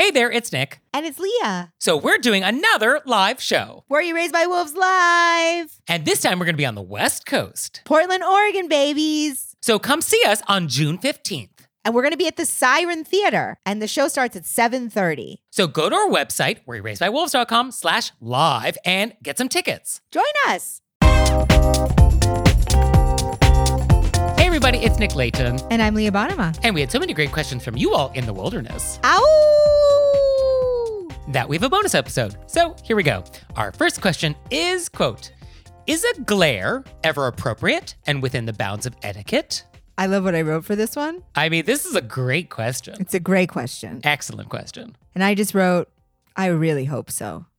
Hey there, it's Nick. And it's Leah. So we're doing another live show. Were You Raised by Wolves Live? And this time we're going to be on the West Coast. Portland, Oregon, babies. So come see us on June 15th. And we're going to be at the Siren Theater. And the show starts at 7.30. So go to our website, wereyouRaisedByWolves.com slash live and get some tickets. Join us. Hey everybody, it's Nick Leighton. And I'm Leah Bonnema. And we had so many great questions from you all in the wilderness Ow! That we have a bonus episode. So here we go. Our first question is, quote, is a glare ever appropriate and within the bounds of etiquette? I love what I wrote for this one. I mean, this is a great question. It's a great question. Excellent question. And I just wrote, I really hope so.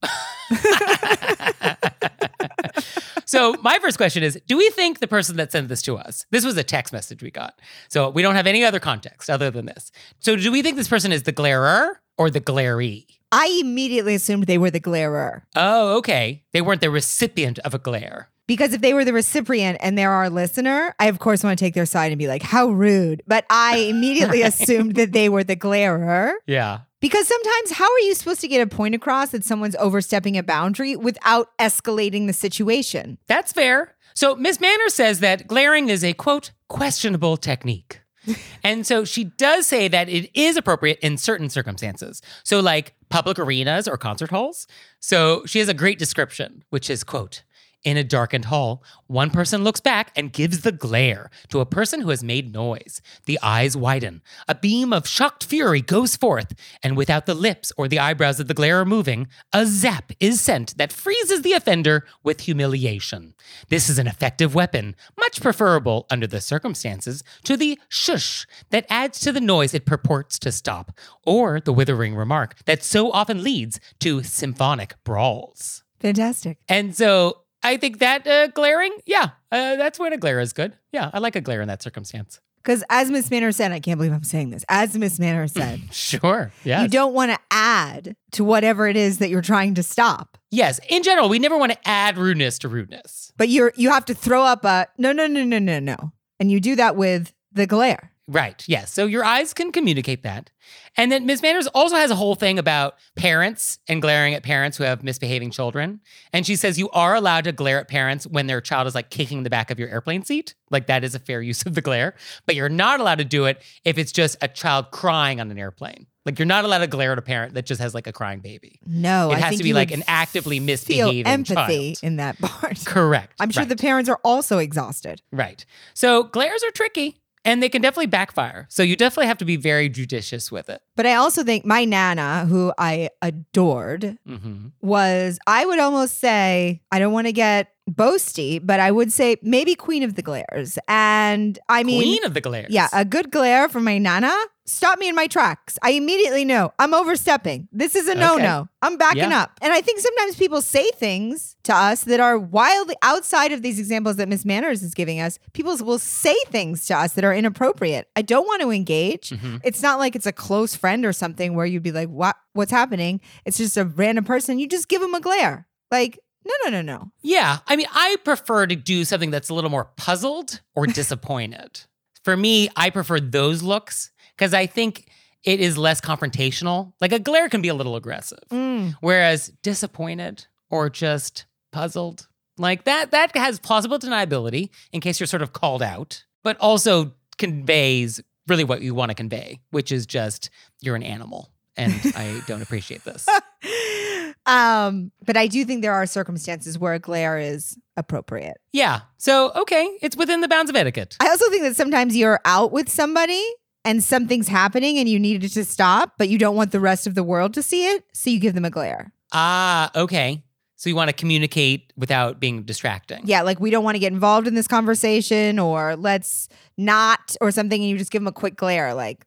So, my first question is Do we think the person that sent this to us, this was a text message we got. So, we don't have any other context other than this. So, do we think this person is the glarer or the glaree? I immediately assumed they were the glarer. Oh, okay. They weren't the recipient of a glare. Because if they were the recipient and they're our listener, I of course want to take their side and be like, how rude. But I immediately assumed that they were the glarer. Yeah. Because sometimes, how are you supposed to get a point across that someone's overstepping a boundary without escalating the situation? That's fair. So Miss Manners says that glaring is a quote, questionable technique. and so she does say that it is appropriate in certain circumstances. So, like public arenas or concert halls. So she has a great description, which is quote, in a darkened hall, one person looks back and gives the glare to a person who has made noise. The eyes widen. A beam of shocked fury goes forth, and without the lips or the eyebrows of the glarer moving, a zap is sent that freezes the offender with humiliation. This is an effective weapon, much preferable under the circumstances to the shush that adds to the noise it purports to stop, or the withering remark that so often leads to symphonic brawls. Fantastic. And so I think that uh, glaring, yeah, uh, that's when a glare is good. Yeah, I like a glare in that circumstance. Because as Miss Manner said, I can't believe I'm saying this. As Miss Manner said, Sure. Yes. you don't want to add to whatever it is that you're trying to stop. Yes. In general, we never want to add rudeness to rudeness. But you're you have to throw up a no no no no no no. And you do that with the glare. Right. Yes. So your eyes can communicate that. And then Ms. Manners also has a whole thing about parents and glaring at parents who have misbehaving children. And she says you are allowed to glare at parents when their child is like kicking the back of your airplane seat. Like that is a fair use of the glare. But you're not allowed to do it if it's just a child crying on an airplane. Like you're not allowed to glare at a parent that just has like a crying baby. No, It has to be like an actively misbehaving feel empathy child. in that part. Correct. I'm sure Right. the parents are also exhausted. Right. So glares are tricky and they can definitely backfire. So you definitely have to be very judicious with it. But I also think my nana, who I adored, hmm was I would almost say I don't want to get boasty, but I would say maybe queen of the glares. And I mean, Queen of the glares. yeah, a good glare from my nana stop me in my tracks. I immediately know I'm overstepping. This is a no no. I'm backing Yeah. up. And I think sometimes people say things to us that are wildly outside of these examples that Miss Manners is giving us. People will say things to us that are inappropriate. I don't want to engage. Mhm. It's not like it's a close friend or something where you'd be like, "What? What's happening?" It's just a random person. You just give them a glare. Like, no, no, no, no. Yeah. I mean, I prefer to do something that's a little more puzzled or disappointed. For me, I prefer those looks because I think it is less confrontational. Like a glare can be a little aggressive, Mm. whereas disappointed or just puzzled, like that, that has plausible deniability in case you're sort of called out, but also conveys really what you want to convey, which is just you're an animal and I don't appreciate this. um, but I do think there are circumstances where a glare is appropriate. Yeah. So, okay, it's within the bounds of etiquette. I also think that sometimes you're out with somebody and something's happening and you needed to stop, but you don't want the rest of the world to see it. So you give them a glare. Ah, okay. So you want to communicate without being distracting. Yeah, like we don't want to get involved in this conversation or let's not or something. And you just give them a quick glare. Like,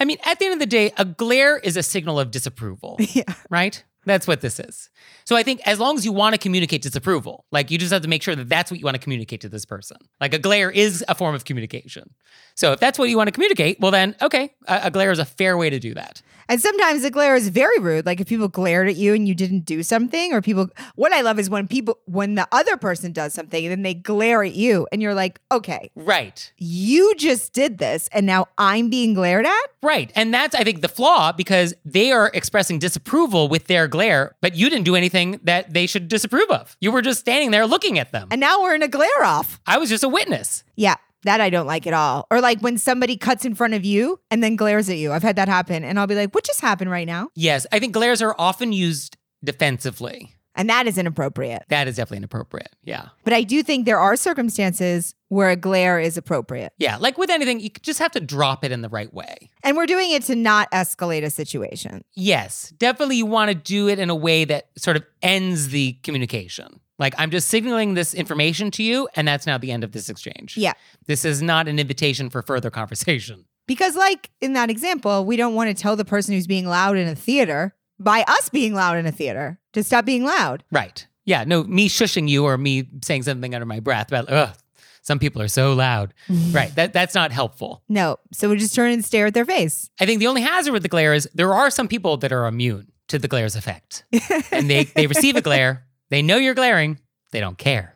I mean, at the end of the day, a glare is a signal of disapproval, yeah. right? That's what this is. So I think as long as you want to communicate disapproval, like you just have to make sure that that's what you want to communicate to this person. Like a glare is a form of communication. So if that's what you want to communicate, well then, okay, a, a glare is a fair way to do that. And sometimes a glare is very rude. Like if people glared at you and you didn't do something, or people, what I love is when people, when the other person does something and then they glare at you and you're like, okay, Right. you just did this and now I'm being glared at. Right. And that's, I think, the flaw because they are expressing disapproval with their glare, but you didn't do anything that they should disapprove of. You were just standing there looking at them. And now we're in a glare off. I was just a witness. Yeah. That I don't like at all. Or like when somebody cuts in front of you and then glares at you. I've had that happen. And I'll be like, what just happened right now? Yes, I think glares are often used defensively. And that is inappropriate. That is definitely inappropriate. Yeah. But I do think there are circumstances where a glare is appropriate. Yeah. Like with anything, you just have to drop it in the right way. And we're doing it to not escalate a situation. Yes, definitely you want to do it in a way that sort of ends the communication. Like, I'm just signaling this information to you, and that's now the end of this exchange. Yeah. This is not an invitation for further conversation. Because, like in that example, we don't want to tell the person who's being loud in a theater by us being loud in a theater to stop being loud. Right. Yeah. No, me shushing you or me saying something under my breath about, ugh, some people are so loud. right. That, that's not helpful. No. So we just turn and stare at their face. I think the only hazard with the glare is there are some people that are immune to the glare's effect. and they, they receive a glare, they know you're glaring, they don't care.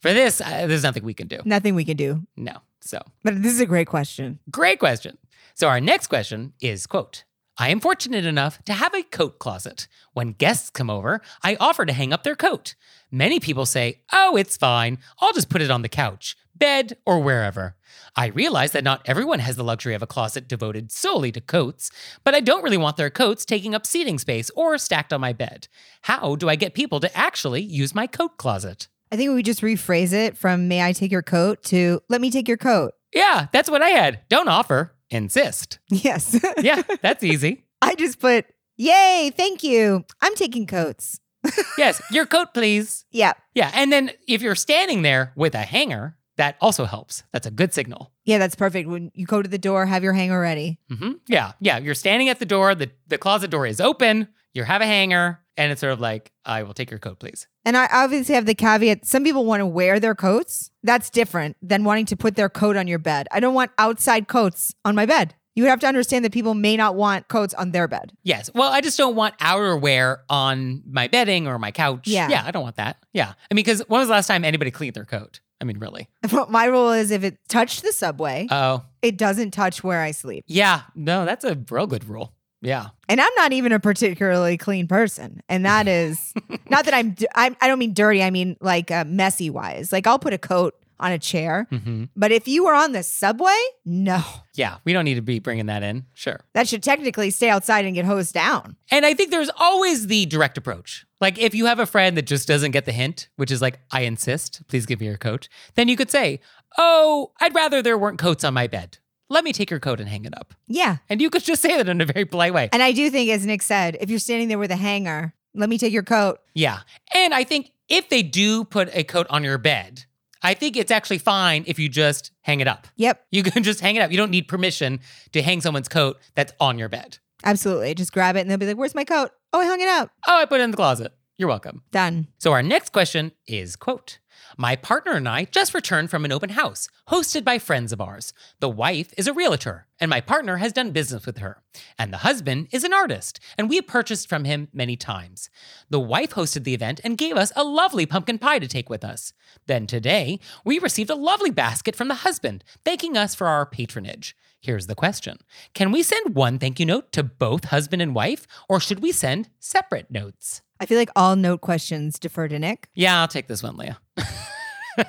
For this, uh, there's nothing we can do. Nothing we can do. No. So, But this is a great question. great question. So, our next question is quote, I am fortunate enough to have a coat closet. When guests come over, I offer to hang up their coat. Many people say, Oh, it's fine. I'll just put it on the couch, bed, or wherever. I realize that not everyone has the luxury of a closet devoted solely to coats, but I don't really want their coats taking up seating space or stacked on my bed. How do I get people to actually use my coat closet? I think we just rephrase it from may I take your coat to let me take your coat. Yeah, that's what I had. Don't offer, insist. Yes. Yeah, that's easy. I just put, yay, thank you. I'm taking coats. Yes, your coat, please. Yeah. Yeah, and then if you're standing there with a hanger, that also helps. That's a good signal. Yeah, that's perfect. When you go to the door, have your hanger ready. hmm Yeah, yeah. You're standing at the door. The the closet door is open. You have a hanger, and it's sort of like, I will take your coat, please. And I obviously have the caveat some people want to wear their coats. That's different than wanting to put their coat on your bed. I don't want outside coats on my bed. You would have to understand that people may not want coats on their bed. Yes. Well, I just don't want outerwear on my bedding or my couch. Yeah. Yeah, I don't want that. Yeah. I mean, because when was the last time anybody cleaned their coat? I mean, really? My rule is if it touched the subway, Oh, it doesn't touch where I sleep. yeah. No, that's a real good rule. Yeah. And I'm not even a particularly clean person. And that is not that I'm, I'm I don't mean dirty. I mean like uh, messy wise. Like I'll put a coat on a chair. hmm But if you were on the subway, no. Yeah. We don't need to be bringing that in. Sure. That should technically stay outside and get hosed down. And I think there's always the direct approach. Like if you have a friend that just doesn't get the hint, which is like, I insist, please give me your coat, then you could say, Oh, I'd rather there weren't coats on my bed. Let me take your coat and hang it up. Yeah. And you could just say that in a very polite way. And I do think, as Nick said, if you're standing there with a hanger, let me take your coat. Yeah. And I think if they do put a coat on your bed, I think it's actually fine if you just hang it up. Yep. You can just hang it up. You don't need permission to hang someone's coat that's on your bed. Absolutely. Just grab it and they'll be like, Where's my coat? Oh, I hung it up. Oh, I put it in the closet. You're welcome. Done. So our next question is quote My partner and I just returned from an open house hosted by friends of ours. The wife is a realtor, and my partner has done business with her. And the husband is an artist, and we have purchased from him many times. The wife hosted the event and gave us a lovely pumpkin pie to take with us. Then today, we received a lovely basket from the husband, thanking us for our patronage. Here's the question Can we send one thank you note to both husband and wife, or should we send separate notes? I feel like all note questions defer to Nick. Yeah, I'll take this one, Leah.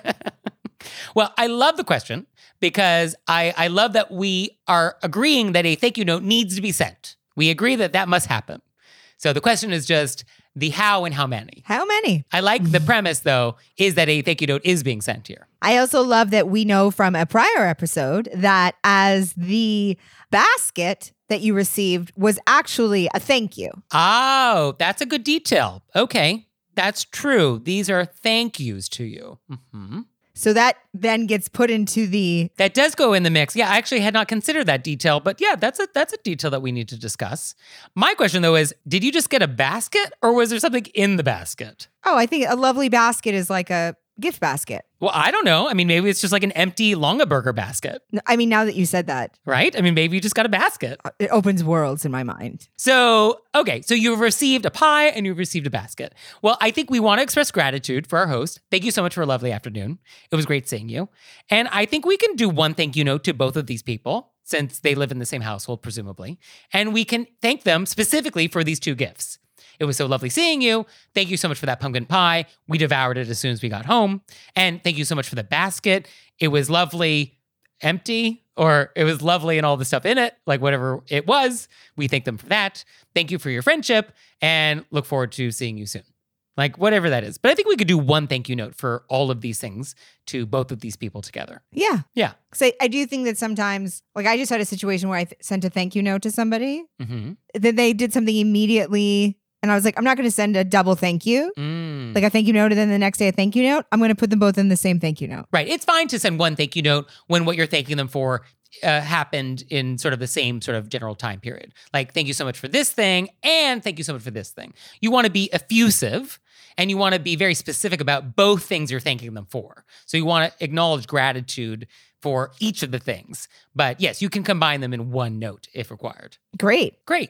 well, I love the question because I, I love that we are agreeing that a thank you note needs to be sent. We agree that that must happen. So the question is just the how and how many. How many? I like the premise, though, is that a thank you note is being sent here. I also love that we know from a prior episode that as the basket that you received was actually a thank you. Oh, that's a good detail. Okay, that's true. These are thank yous to you. hmm So that then gets put into the That does go in the mix. Yeah, I actually had not considered that detail, but yeah, that's a that's a detail that we need to discuss. My question though is, did you just get a basket or was there something in the basket? Oh, I think a lovely basket is like a gift basket. Well, I don't know. I mean, maybe it's just like an empty Longaberger basket, I mean, now that you said that, right? I mean, maybe you just got a basket. uh, it opens worlds in my mind. So, okay, so you've received a pie and you've received a basket. Well, I think we want to express gratitude for our host. Thank you so much for a lovely afternoon. It was great seeing you. And I think we can do one thank you note to both of these people since they live in the same household, presumably. And we can thank them specifically for these two gifts. It was so lovely seeing you. Thank you so much for that pumpkin pie. We devoured it as soon as we got home. And thank you so much for the basket. It was lovely empty or it was lovely and all the stuff in it, like whatever it was. We thank them for that. Thank you for your friendship and look forward to seeing you soon. Like whatever that is. But I think we could do one thank you note for all of these things to both of these people together. Yeah. Yeah. So I, I do think that sometimes, like, I just had a situation where I th- sent a thank you note to somebody, hmm then they did something immediately. And I was like, I'm not going to send a double thank you, Mm. like a thank you note, and then the next day a thank you note. I'm going to put them both in the same thank you note. Right. It's fine to send one thank you note when what you're thanking them for uh, happened in sort of the same sort of general time period. Like, thank you so much for this thing, and thank you so much for this thing. You want to be effusive and you want to be very specific about both things you're thanking them for. So you want to acknowledge gratitude for each of the things. But yes, you can combine them in one note if required. Great. Great.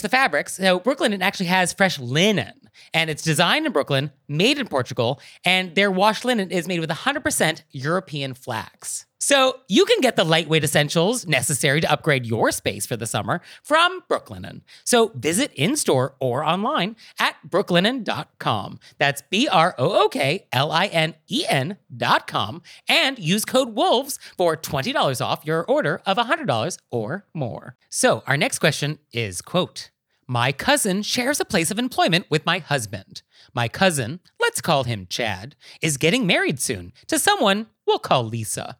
the fabrics. So Brooklinen actually has fresh linen. And it's designed in Brooklyn, made in Portugal, and their wash linen is made with 100% European flax. So you can get the lightweight essentials necessary to upgrade your space for the summer from Brooklinen. So visit in store or online at brooklinen.com. That's B R O O K L I N E N.com and use code WOLVES for $20 off your order of $100 or more. So our next question is quote, my cousin shares a place of employment with my husband. My cousin, let's call him Chad, is getting married soon to someone we'll call Lisa.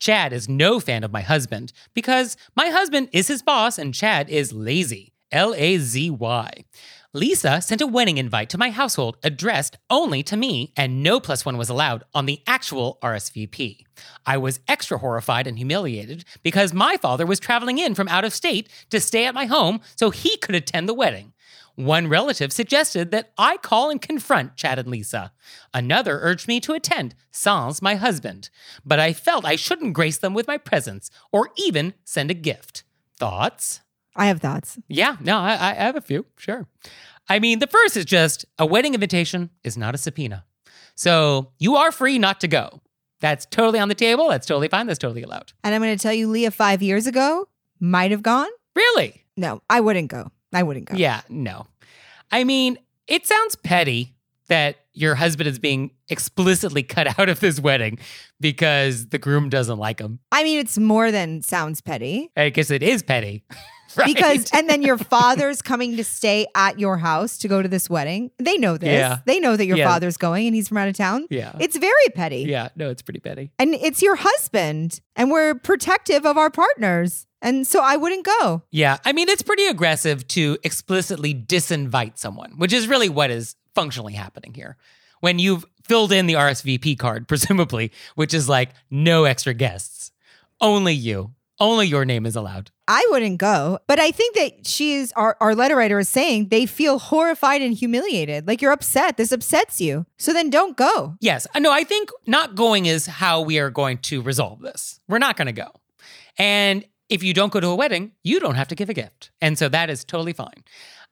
Chad is no fan of my husband because my husband is his boss and Chad is lazy. L A Z Y. Lisa sent a wedding invite to my household addressed only to me, and no plus one was allowed on the actual RSVP. I was extra horrified and humiliated because my father was traveling in from out of state to stay at my home so he could attend the wedding. One relative suggested that I call and confront Chad and Lisa. Another urged me to attend, sans my husband. But I felt I shouldn't grace them with my presence or even send a gift. Thoughts? I have thoughts. Yeah, no, I, I have a few, sure. I mean, the first is just a wedding invitation is not a subpoena. So you are free not to go. That's totally on the table. That's totally fine. That's totally allowed. And I'm going to tell you, Leah, five years ago might have gone. Really? No, I wouldn't go. I wouldn't go. Yeah, no. I mean, it sounds petty that your husband is being explicitly cut out of this wedding because the groom doesn't like him. I mean, it's more than sounds petty. I guess it is petty. Right? Because, and then your father's coming to stay at your house to go to this wedding. They know this. Yeah. They know that your Yeah. father's going and he's from out of town. yeah. It's very petty. Yeah, no, it's pretty petty. And it's your husband, and we're protective of our partners. And so I wouldn't go. Yeah, I mean, it's pretty aggressive to explicitly disinvite someone, which is really what is functionally happening here. When you've filled in the RSVP card, presumably, which is like no extra guests, only you, only your name is allowed. I wouldn't go. But I think that she's, our, our letter writer is saying they feel horrified and humiliated. Like you're upset. This upsets you. So then don't go. Yes, no, I think not going is how we are going to resolve this. We're not going to go. And if you don't go to a wedding, you don't have to give a gift. And so that is totally fine.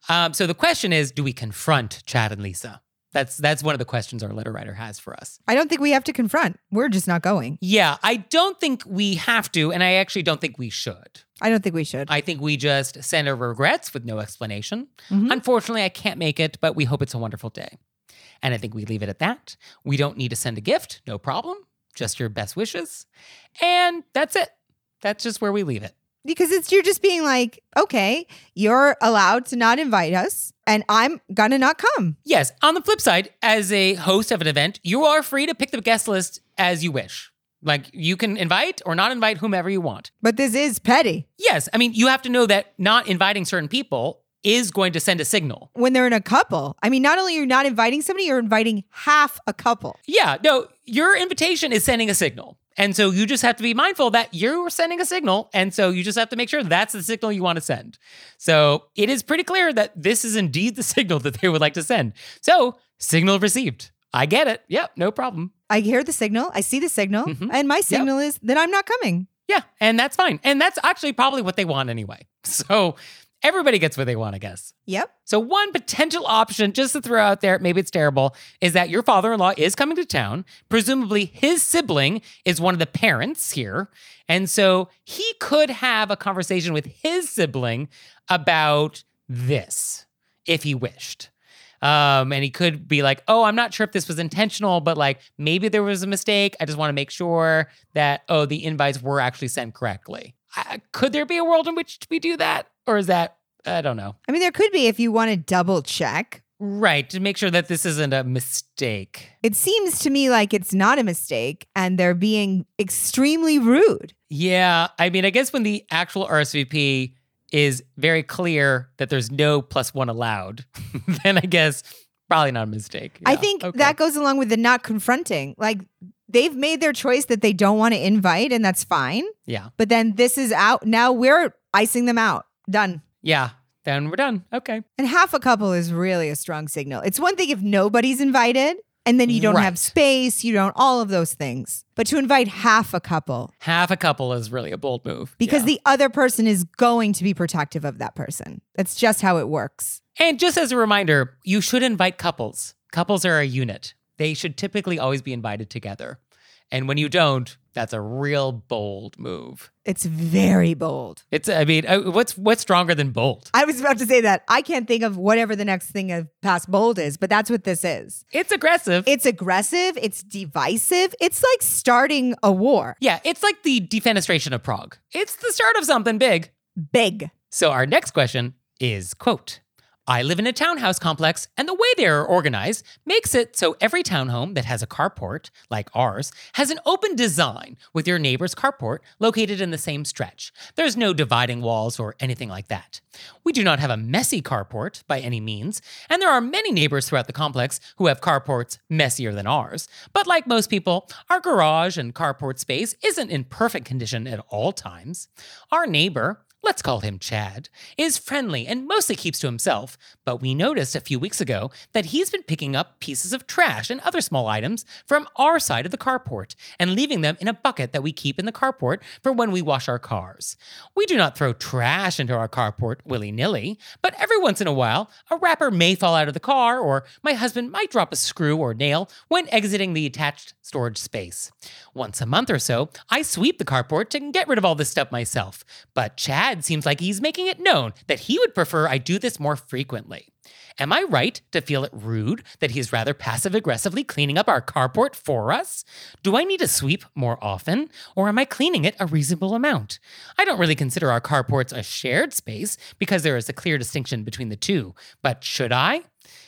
Um, so the question is do we confront Chad and Lisa? That's that's one of the questions our letter writer has for us. I don't think we have to confront. We're just not going. Yeah, I don't think we have to, and I actually don't think we should. I don't think we should. I think we just send our regrets with no explanation. Mhm. Unfortunately, I can't make it, but we hope it's a wonderful day. And I think we leave it at that. We don't need to send a gift, no problem. Just your best wishes. And that's it. That's just where we leave it. because it's you're just being like, okay, you're allowed to not invite us, and I'm gonna not come. Yes, on the flip side, as a host of an event, you are free to pick the guest list as you wish. Like you can invite or not invite whomever you want. But this is petty. Yes, I mean, you have to know that not inviting certain people is going to send a signal. When they're in a couple, I mean, not only you're not inviting somebody, you're inviting half a couple. Yeah, no, your invitation is sending a signal. And so you just have to be mindful that you're sending a signal. And so you just have to make sure that's the signal you want to send. So it is pretty clear that this is indeed the signal that they would like to send. So, signal received. I get it. Yep, no problem. I hear the signal, I see the signal, Mhm. and my signal is that I'm not coming. Yeah, and that's fine. And that's actually probably what they want anyway. So everybody gets what they want, I guess. Yep. So, one potential option, just to throw out there, maybe it's terrible, is that your father in law is coming to town. Presumably, his sibling is one of the parents here. And so he could have a conversation with his sibling about this if he wished. Um, and he could be like, oh, I'm not sure if this was intentional, but like maybe there was a mistake. I just want to make sure that, oh, the invites were actually sent correctly. I, could there be a world in which we do that? Or is that, I don't know. I mean, there could be if you want to double check. Right, to make sure that this isn't a mistake. It seems to me like it's not a mistake and they're being extremely rude. Yeah, I mean, I guess when the actual RSVP is very clear that there's no plus one allowed, then I guess probably not a mistake. I think okay. that goes along with the not confronting. Like they've made their choice that they don't want to invite, and that's fine. Yeah, But then this is out. Now we're icing them out. Done. yeah, then we're done. Okay. And half a couple is really a strong signal. It's one thing if nobody's invited and then you don't Right. have space, you don't, all of those things. But to invite half a couple Half a couple is really a bold move. because Yeah. the other person is going to be protective of that person. That's just how it works. And just as a reminder, you should invite couples. Couples are a unit. They should typically always be invited together. And when you don't, that's a real bold move. It's very bold. It's I mean, uh, what's what's stronger than bold? I was about to say that. I can't think of whatever the next thing of past bold is, but that's what this is. It's aggressive. It's aggressive, it's divisive, it's like starting a war. yeah, it's like the defenestration of Prague. It's the start of something big. Big. So our next question is quote I live in a townhouse complex, and the way they are organized makes it so every townhome that has a carport, like ours, has an open design with your neighbor's carport located in the same stretch. There's no dividing walls or anything like that. We do not have a messy carport by any means, and there are many neighbors throughout the complex who have carports messier than ours. But like most people, our garage and carport space isn't in perfect condition at all times. Our neighbor, let's call him Chad, is friendly and mostly keeps to himself, but we noticed a few weeks ago that he's been picking up pieces of trash and other small items from our side of the carport and leaving them in a bucket that we keep in the carport for when we wash our cars. We do not throw trash into our carport willy nilly, but every once in a while, a wrapper may fall out of the car, or my husband might drop a screw or nail when exiting the attached storage space. Once a month or so, I sweep the carport and get rid of all this stuff myself, but Chad seems like he's making it known that he would prefer I do this more frequently. Am I right to feel it rude that he's rather passive aggressively cleaning up our carport for us? Do I need to sweep more often, or am I cleaning it a reasonable amount? I don't really consider our carports a shared space because there is a clear distinction between the two, but should I?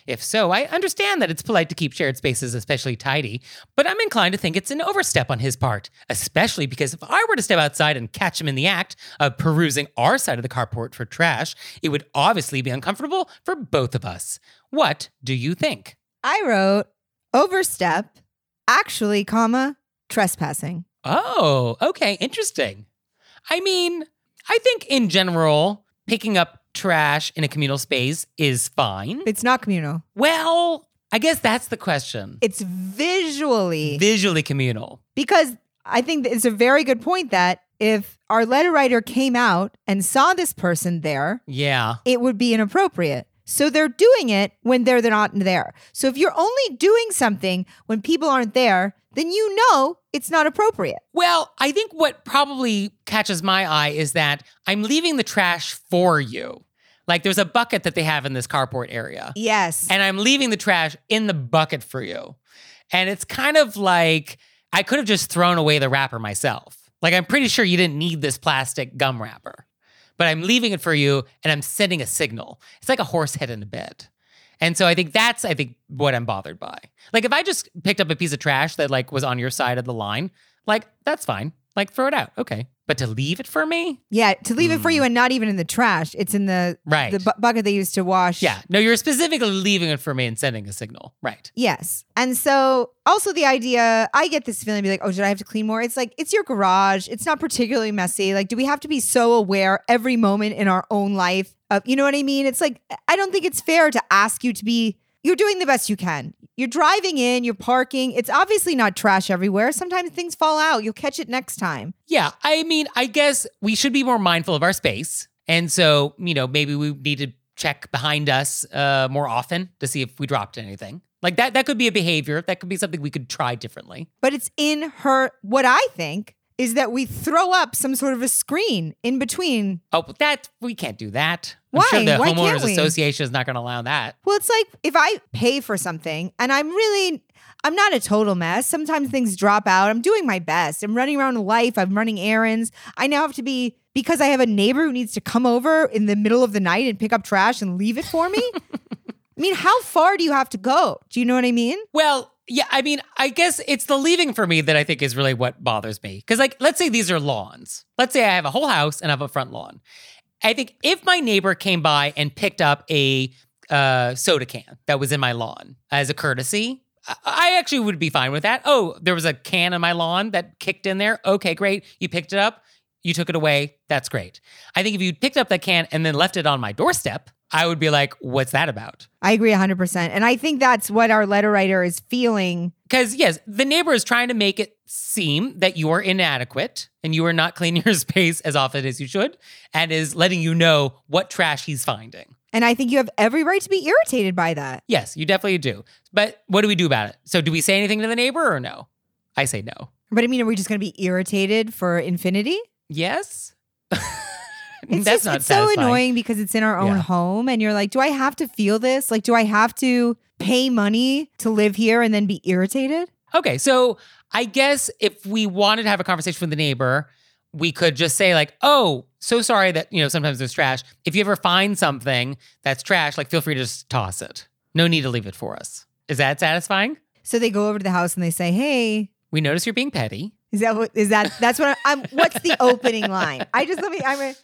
If so, I understand that it's polite to keep shared spaces especially tidy, but I'm inclined to think it's an overstep on his part, especially because if I were to step outside and catch him in the act of perusing our side of the carport for trash, it would obviously be uncomfortable for both of us. What do you think? I wrote overstep, actually, comma, trespassing. Oh, okay, interesting. I mean, I think in general, picking up trash in a communal space is fine. It's not communal. Well, I guess that's the question. It's visually Visually communal. because I think it's a very good point that if our letter writer came out and saw this person there, Yeah. it would be inappropriate. So they're doing it when they're, they're not there. So if you're only doing something when people aren't there, then you know it's not appropriate. Well, I think what probably catches my eye is that I'm leaving the trash for you. Like there's a bucket that they have in this carport area. Yes. and I'm leaving the trash in the bucket for you. And it's kind of like I could have just thrown away the wrapper myself. Like I'm pretty sure you didn't need this plastic gum wrapper, but I'm leaving it for you and I'm sending a signal. It's like a horse head in a bed. And so I think that's I think what I'm bothered by. Like if I just picked up a piece of trash that like was on your side of the line, like that's fine. Like throw it out. Okay. But to leave it for me? yeah, to leave it for you mm. and not even in the trash. It's in the Right. the bu- bucket they used to wash. yeah. No, you're specifically leaving it for me and sending a signal. Right. Yes. And so also the idea, I get this feeling be like, oh, did I have to clean more? It's like, it's your garage. It's not particularly messy. Like, do we have to be so aware every moment in our own life of, you know what I mean? It's like, I don't think it's fair to ask you to be, you're doing the best you can. You're driving in, you're parking. It's obviously not trash everywhere. Sometimes things fall out. You'll catch it next time. Yeah, I mean, I guess we should be more mindful of our space. And so, you know, maybe we need to check behind us uh, more often to see if we dropped anything. Like that that could be a behavior. That could be something we could try differently. But it's in her, what I think is that we throw up some sort of a screen in between Oh, that we can't do that. I'm Why? sure the Why can't homeowners we? association is not going to allow that. Well, it's like if I pay for something and I'm really, I'm not a total mess. Sometimes things drop out. I'm doing my best. I'm running around life. I'm running errands. I now have to be, because I have a neighbor who needs to come over in the middle of the night and pick up trash and leave it for me. I mean, how far do you have to go? Do you know what I mean? Well, yeah, I mean, I guess it's the leaving for me that I think is really what bothers me. Because, like, let's say these are lawns. Let's say I have a whole house and I have a front lawn. I think if my neighbor came by and picked up a uh, soda can that was in my lawn as a courtesy, I- I actually would be fine with that. Oh, there was a can in my lawn that kicked in there. Okay, great. You picked it up. You took it away. That's great. I think if you picked up that can and then left it on my doorstep, I would be like, what's that about? I agree 100%. And I think that's what our letter writer is feeling. Because, yes, the neighbor is trying to make it seem that you are inadequate and you are not cleaning your space as often as you should, and is letting you know what trash he's finding. And I think you have every right to be irritated by that. Yes, you definitely do. But what do we do about it? So, do we say anything to the neighbor or no? I say no. But I mean, are we just going to be irritated for infinity? Yes? It's That's just, not it's so annoying because it's in our own Yeah. home and you're like, do I have to feel this? Like, do I have to pay money to live here and then be irritated? Okay, so I guess if we wanted to have a conversation with the neighbor, we could just say like, "Oh, so sorry that you know sometimes there's trash. If you ever find something that's trash, like feel free to just toss it. No need to leave it for us." Is that satisfying? So they go over to the house and they say, hey, We notice you're being petty. is that what is that that's what I'm what's the opening line? I just let me I'm a,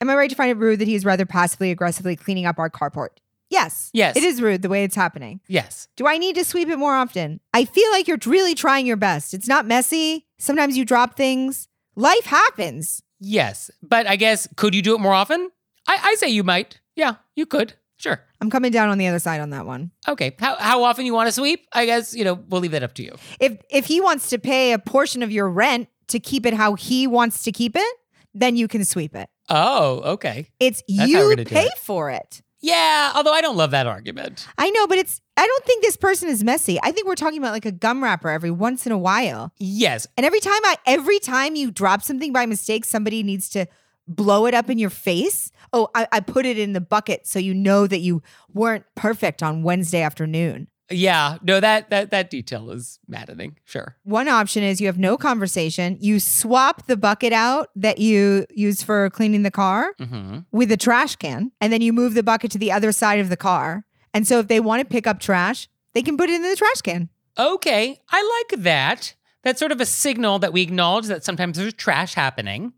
am I right to find it rude that he's rather passively aggressively cleaning up our carport? Yes. Yes. It is rude the way it's happening. Yes. Do I need to sweep it more often? I feel like you're really trying your best. It's not messy. Sometimes you drop things. Life happens. Yes. But I guess, could you do it more often? I, I say you might. Yeah, you could. Sure. I'm coming down on the other side on that one. Okay. How, how often you want to sweep? I guess, you know, we'll leave that up to you. If if he wants to pay a portion of your rent to keep it how he wants to keep it, then you can sweep it. Oh, okay. It's That's how we're you gonna do pay it. for it. Yeah, although I don't love that argument. I know, but it's I don't think this person is messy. I think we're talking about like a gum wrapper every once in a while. Yes. And every time I every time you drop something by mistake, somebody needs to blow it up in your face. Oh, I, I put it in the bucket so you know that you weren't perfect on Wednesday afternoon. Yeah. No, that that that detail is maddening. Sure. One option is you have no conversation. You swap the bucket out that you use for cleaning the car Mm-hmm. with a trash can, and then you move the bucket to the other side of the car. And so if they want to pick up trash, they can put it in the trash can. Okay, I like that. That's sort of a signal that we acknowledge that sometimes there's trash happening,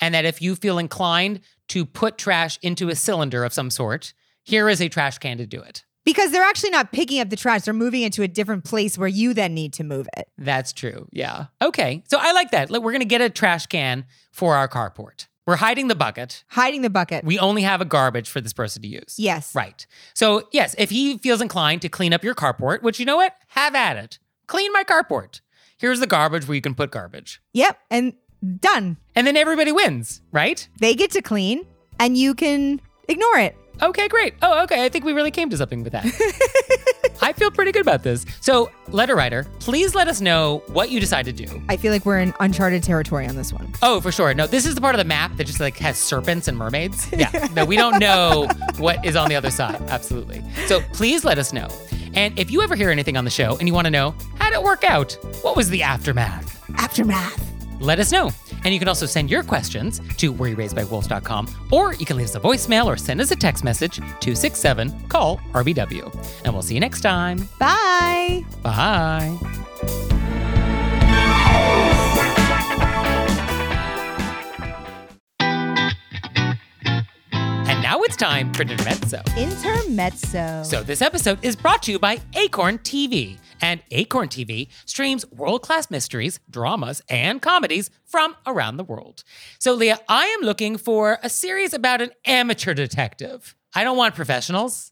and that if you feel inclined to put trash into a cylinder of some sort, here is a trash can to do it. Because they're actually not picking up the trash, they're moving it to a different place where you then need to move it. That's true. Yeah. Okay. So I like that. Like, we're going to get a trash can for our carport. We're hiding the bucket. Hiding the bucket. We only have a garbage for this person to use. yes. Right. So, yes, if he feels inclined to clean up your carport, which you know what? Have at it. Clean my carport. Here's the garbage where you can put garbage. Yep. And done. And then everybody wins, right? They get to clean and you can ignore it. Okay, great. Oh, okay. I think we really came to something with that. I feel pretty good about this. So, letter writer, please let us know what you decide to do. I feel like we're in uncharted territory on this one. Oh, for sure. No, this is the part of the map that just like has serpents and mermaids. Yeah. No, we don't know what is on the other side. Absolutely. So please let us know. And if you ever hear anything on the show and you want to know how did it work out? What was the aftermath? Aftermath. Let us know. And you can also send your questions to wereraisedbywolves.com or you can leave us a voicemail or send us a text message 267 call RBW. And we'll see you next time. Bye. Bye. And now it's time for Intermezzo. Intermezzo. So this episode is brought to you by Acorn TV. And Acorn TV streams world-class mysteries, dramas, and comedies from around the world. So Leah, I am looking for a series about an amateur detective. I don't want professionals.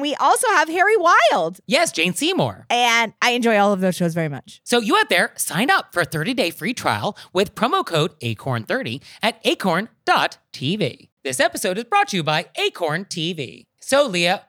we also have Harry Wild. yes, Jane Seymour. And I enjoy all of those shows very much. So you out there, sign up for a 30-day free trial with promo code ACORN30 at acorn.tv. This episode is brought to you by Acorn TV. So Leah,